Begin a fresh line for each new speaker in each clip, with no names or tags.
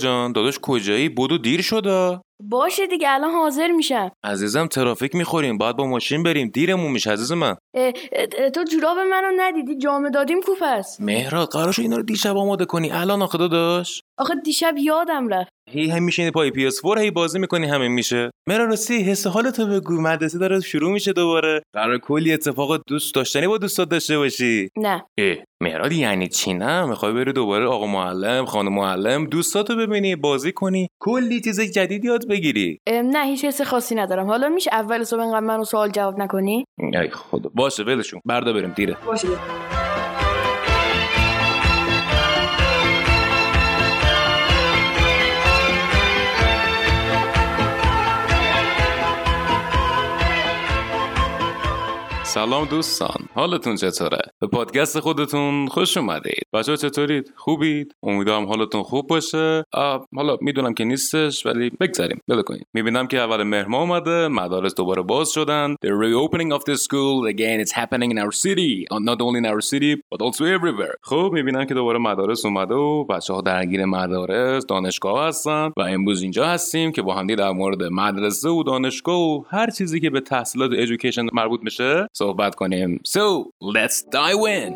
جان داداش کجایی؟ بدو دیر شده.
باشه دیگه الان حاضر میشم.
عزیزم ترافیک می‌خوریم باید با ماشین بریم دیرمون میشه عزیز من.
اه، اه، تو جوراب منو ندیدی؟ جامه دادیم کو پس
مهراد قرار شد اینا رو دیشب آماده کنی. الان آخه داداش.
آخه دیشب یادم رفت.
هی هم میشینی پای PS 4 هی بازی می‌کنی همین میشه. مهراد راستی حس و حالتو بگو. مدرسه داره شروع میشه دوباره. قرار کلی اتفاق دوست داشتنی با دوستات داشته باشی.
نه.
اه مهراد یعنی چی نه؟ می‌خوای بری دوباره آقا معلم خانم معلم دوستاتو ببینی بازی کنی کلی چیز جدید یاد بگیری.
نه هیچ حس خاصی ندارم. حالا میشه اول صبح انقدر منو سوال جواب نکنی؟
ای خدا. باشه ولشون بردا بریم دیره.
باشه.
سلام دوستان حالتون چطوره؟ به پادکست خودتون خوش اومدید. بچه چطورید؟ خوبید؟ امیدوارم حالتون خوب باشه. حالا می‌دونم که نیستش ولی بگذاریم. بله کنیم. می‌بینم که اول مهر اومده مدارس دوباره باز شدن. The reopening of the school. Again it's happening in our city. Uh, not only in our city but also everywhere. خب می‌بینم که دوباره مدارس اومده و بچه ها درگیر مدارس دانشگاه هستن و امروز اینجا هستیم که با هم در مورد مدرسه و دانشگاه و هر چیزی که به تحصیلات education مربوط میشه صحبت کنیم so let's dive in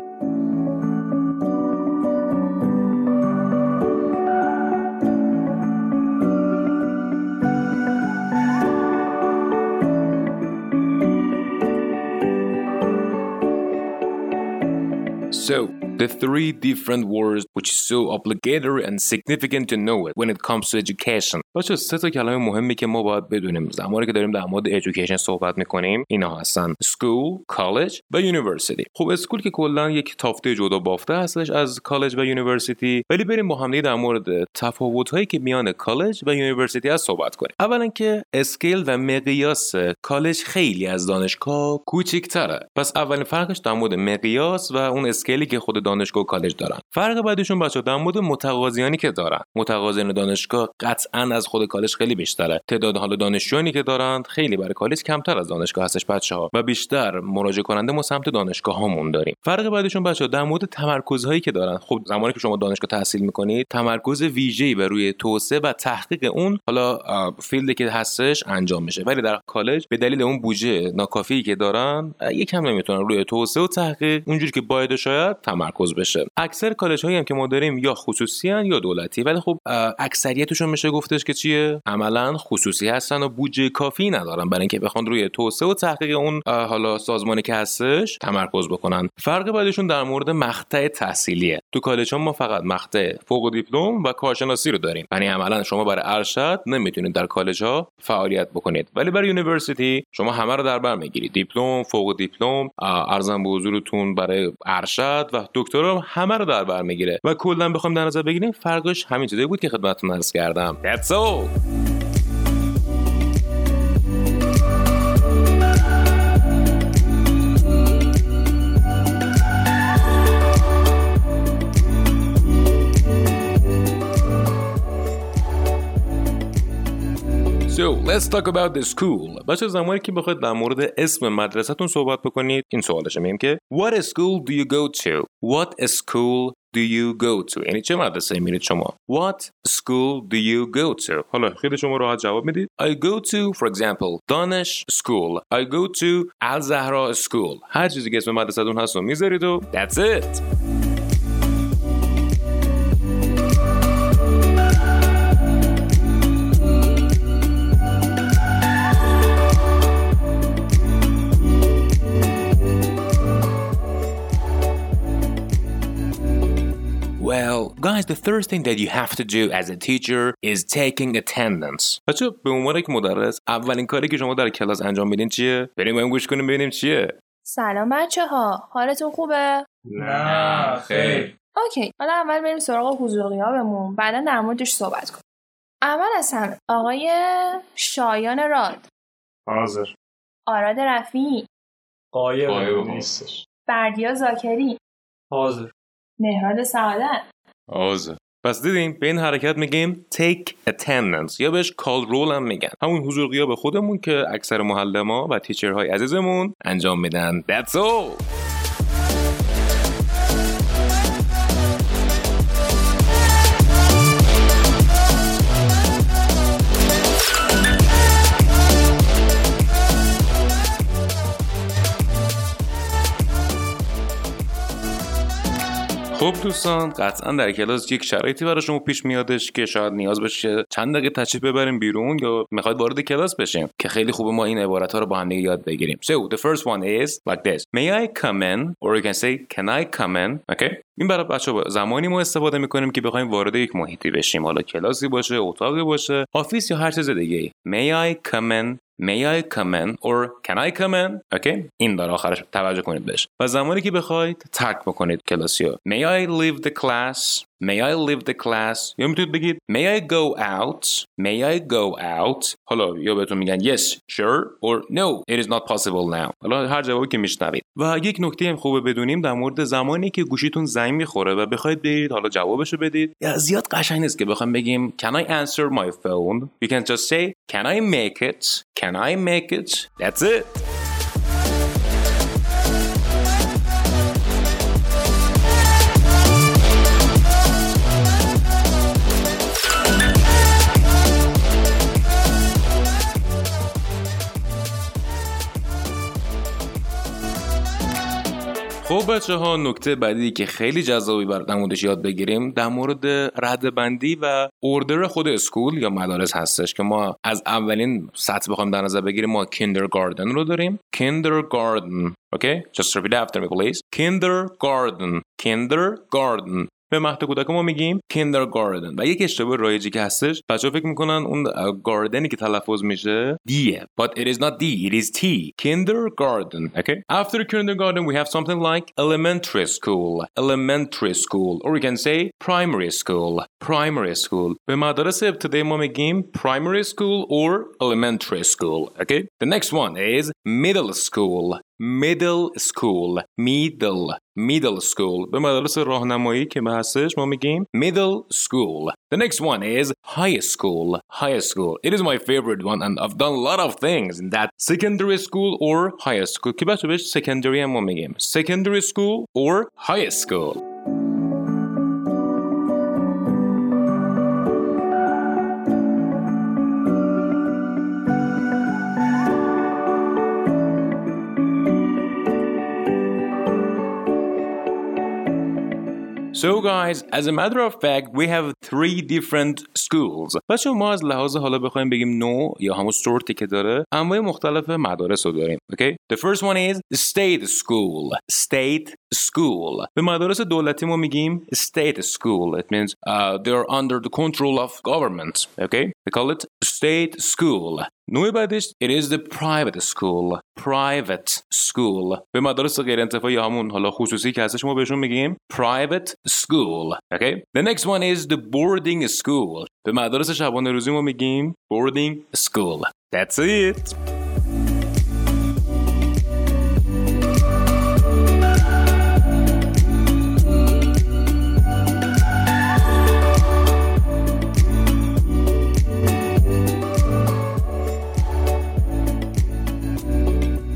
So, the three different words which is so obligatory and significant to know it when it comes to education. بچه سه تا کلمه مهمی که ما باید بدونیم زمانی که داریم در مورد education صحبت می‌کنیم اینا هستن school, college و university. خب school که کلا یک تافته جدا بافته هستش از کالج و university ولی بریم با هم در مورد تفاوت هایی که میان کالج و university هست صحبت کنیم. اولا که scale و مقیاس کالج خیلی از دانشگاه کوچیک‌تره. پس اولین فرقش در مورد مقیاس و اون scale ی که خود دانشگاه و کالج دارن. فرق بعدشون بچه در مورد متقاضیانی که دارن. متقاضیان دانشگاه قطعا از خود کالج خیلی بیشتره. تعداد حالا دانشجویانی که دارند خیلی برای کالج کمتر از دانشگاه هستش بچه ها و بیشتر مراجعه کننده ما سمت دانشگاه هامون داریم. فرق بعدشون بچه در مورد تمرکزهایی که دارن. خب زمانی که شما دانشگاه تحصیل می‌کنید تمرکز ویژه‌ای بر روی توسعه و تحقیق اون حالا فیلدی که هستش انجام میشه ولی در کالج به دلیل اون بودجه ناکافی که دارن یکم نمی‌تونن روی توسعه و تحقیق اونجوری که باید شاید تمرکز بشه. اکثر کالج هایی هم که ما داریم یا خصوصین یا دولتی ولی خب اکثریتشون میشه گفتش که چیه؟ عملا خصوصی هستن و بودجه کافی ندارن. برای اینکه بخوان روی توسعه و تحقیق اون حالا سازمانی که هستش تمرکز بکنن. فرق بعدشون در مورد مقطع تحصیلیه. تو کالج ما فقط مقطع فوق دیپلم و کارشناسی رو داریم. یعنی عملا شما برای ارشد نمی‌تونید در کالج ها فعالیت بکنید. ولی برای university شما همه رو در بر می‌گیرید. دیپلم فوق دیپلم عرضم به حضورتون برای ارشد و دکترا همه رو در بر می‌گیره. و کلا بخوام در نظر بگیریم فرقش همین چیزایی بود که خدمتتون عرض کردم. That's all. So let's talk about the school. بچه زمانی که بخواید در مورد اسم مدرسهتون صحبت بکنید این سوالش میگیم که What school do you go to? What school do you go to? یعنی چه مدرسه میرید شما؟ What school do you go to? حالا خیلی شما راحت جواب می‌دید I go to for example دانش school I go to الزهرا school هر چیزی که اسم مدرسهتون هست رو می‌ذارید و That's it Guys, the first thing that you have to do as a teacher is taking attendance. بچه به عنوان یک مدرس اولین کاری که شما در کلاس انجام میدین چیه؟ بریم بایم گوش کنیم ببینیم چیه؟
سلام بچه ها حالتون خوبه؟
نه خیر.
اوکی. حالا اول بریم سراغ حضور غیابمون بعدا در موردش صحبت کنیم. اول از همه آقای شایان راد.
حاضر.
آراد رفیعی.
قایب نیستش.
بردیا زاکری.
حاضر.
مهراد سعادت.
آزه پس دیدیم به این حرکت میگیم take attendance یا بهش call roll هم میگن. همون حضور غیاب خودمون که اکثر معلما و تیچرهای عزیزمون انجام میدن. That's all! خب دوستان قطعا در کلاس یک شرایطی برای شما پیش میادش که شاید نیاز بشه چند دقیقه تشریف ببریم بیرون یا می‌خواید وارد کلاس بشیم که خیلی خوبه ما این عبارت ها رو با هم یاد بگیریم. So the first one is like this. May I come in? Or you can say can I come in? Okay. این برای بچه با زمانی ما استفاده می‌کنیم که بخوایم وارد یک محیطی بشیم. حالا کلاسی باشه اتاقی باشه office یا هر چیز دیگه may I come in? May I come in or can I come in? Okay? این داره آخرش. توجه کنید بهش. و زمانی که بخواید ترک بکنید کلاسیو May I leave the class? May I leave the class? یا می‌تونید بگید؟ May I go out? May I go out? حالا یا بهتون میگن Yes sure or No. It is not possible now. حالا هر جوابی که میشنوید. و یک نکته هم خوبه بدونیم در مورد زمانی که گوشیتون زنگ می‌خوره و بخواید برید حالا جوابشو بدید. یا زیاد قشنگ نیست که بخوام بگیم Can I answer my phone? You can just say Can I make it? Can I make it? That's it. خب بچه ها نکته بعدی که خیلی جذابیه در موردش یاد بگیریم در مورد رده بندی و order خود school یا مدارس هستش که ما از اولین سطح بخوایم در نظر بگیریم ما kindergarten رو داریم. kindergarten okay just repeat after me please. kindergarten kindergarten. به مهد کودک ما میگیم kindergarten و یک اشتباه رایجی که هستش بچه‌ها فکر می‌کنن اون garden ی که تلفظ میشه D یه but it is not D it is T kindergarten okay after kindergarten we have something like elementary school elementary school or we can say primary school primary school به مدارس ابتدایی ما میگیم primary school or elementary school okay the next one is middle school middle school middle middle school به مدارس راهنمایی که هستش ما میگیم middle school the next one is high school high school it is my favorite one and I've done a lot of things in that secondary school or high school که بچه بهش secondary هم ما میگیم secondary school or high school So guys, as a matter of fact, we have three different schools. بچه ما از لحاظ حالا بخوایم بگیم نو یا همون سورتی که داره انواع مختلف مدارس رو داریم. Okay? The first one is state school. State school. به مدارس دولتی ما میگیم state school. It means uh, they are under the control of government. Okay? We call it state school. نوع بعدش it is the private school Private school به مدارس غیر انتفاعی همون حالا خصوصی که هستش ما بهشون میگیم private school okay the next one is the boarding school به مدارس شبانه روزی ما میگیم boarding school that's it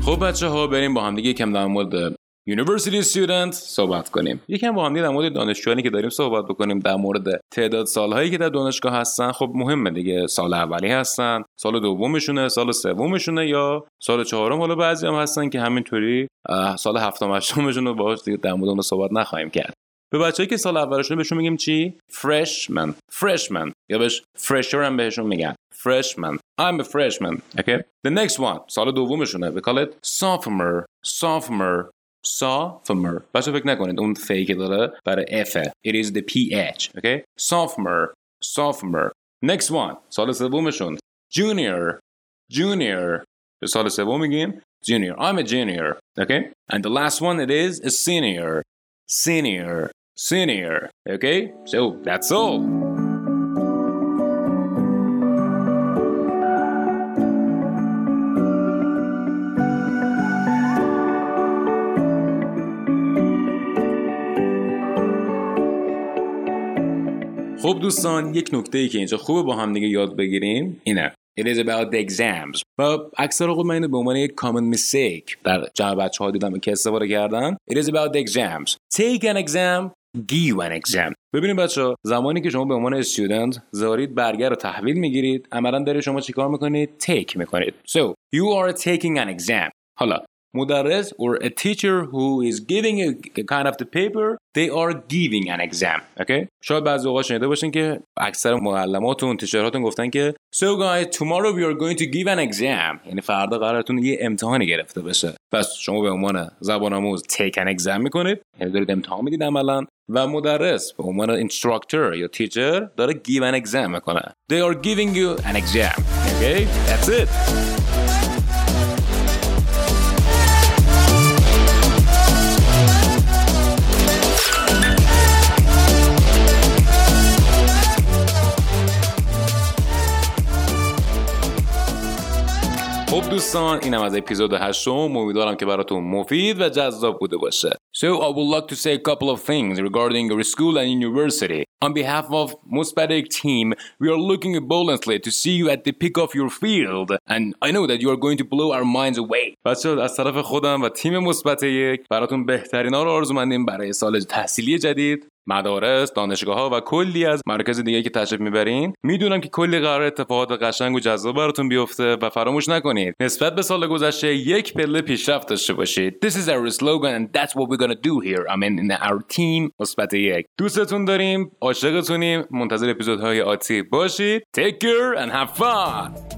خب بچه ها بریم با هم دیگه یکم در مورد University Student صحبت کنیم. یکم با هم در مورد دانشجویانی که داریم صحبت بکنیم در مورد تعداد سالهایی که در دانشگاه هستن. خب مهمه دیگه سال اولی هستن سال دومشونه سال سومشونه یا سال چهارم. حالا بعضی هم هستن که همینطوری سال هفتم هشتمشون رو باهاش دیگه در مورد صحبت نخواهیم کرد. به بچه‌ای که سال اولشون بهشون میگیم چی freshman freshman یا بهش fresher هم بهشون میگن freshman I'm a freshman okay the next one سال دومشونه we call it sophomore sophomore sophomore بچه فکر نکنید اون فیک داره برای F it is the PH okay sophomore sophomore next one سال سومشون junior junior به سال سوم میگیم junior I'm a junior okay and the last one it is a senior senior Senior. Okay so that's all. خب دوستان یک نکته ای که اینجا خوبه با هم دیگه یاد بگیریم اینه. It is about the exams. و اکثر اوقات من اینو به عنوان یک common mistake در جمع بچه ها دیدم که استفاده کردن. It is about the exams. Take an exam Give an exam. ببینید بچه زمانی که شما به عنوان student زارید برگه رو تحویل می‌گیرید عملا داره شما چیکار می‌کنید؟ take می‌کنید. So you are taking an exam. حالا مدرس or a teacher who is giving a, kind of the paper they are giving an exam okay شاید بعضی اوقات شنیده باشین که اکثر معلماتون تیچرهاتون گفتن که so guys tomorrow we are going to give an exam یعنی فردا قرارتون یه امتحانی گرفته بشه پس شما به عنوان زبان آموز take an exam می‌کنید یعنی دارید امتحان می‌دید عملا و مدرس به عنوان instructor یا teacher داره give an exam می‌کنه they are giving you an exam okay that's it خب دوستان اینم از اپیزود هشتم امیدوارم که براتون مفید و جذاب بوده باشه So I would like to say a couple of things regarding your school and university. On behalf of Muspadik team, we are looking abundantly to see you at the peak of your field and I know that you are going to blow our minds away. بچه از طرف خودم و تیم مثبت یک براتون بهترین ها رو آرزومندیم برای سال تحصیلی جدید مدارس، دانشگاه ها و کلی از مرکز دیگه که تشریف می‌برین می‌دونم که کلی قرار اتفاقات قشنگ و جذاب براتون بیفته و فراموش نکنید. نسبت به سال گذشته یک پله پیشرفت داشته باشید. This is our slogan and that's what we're gonna do here. I mean in our team. مثبت یک. دوستتون داریم عاشقتونیم. منتظر اپیزودهای آتی باشید. Take care and have fun!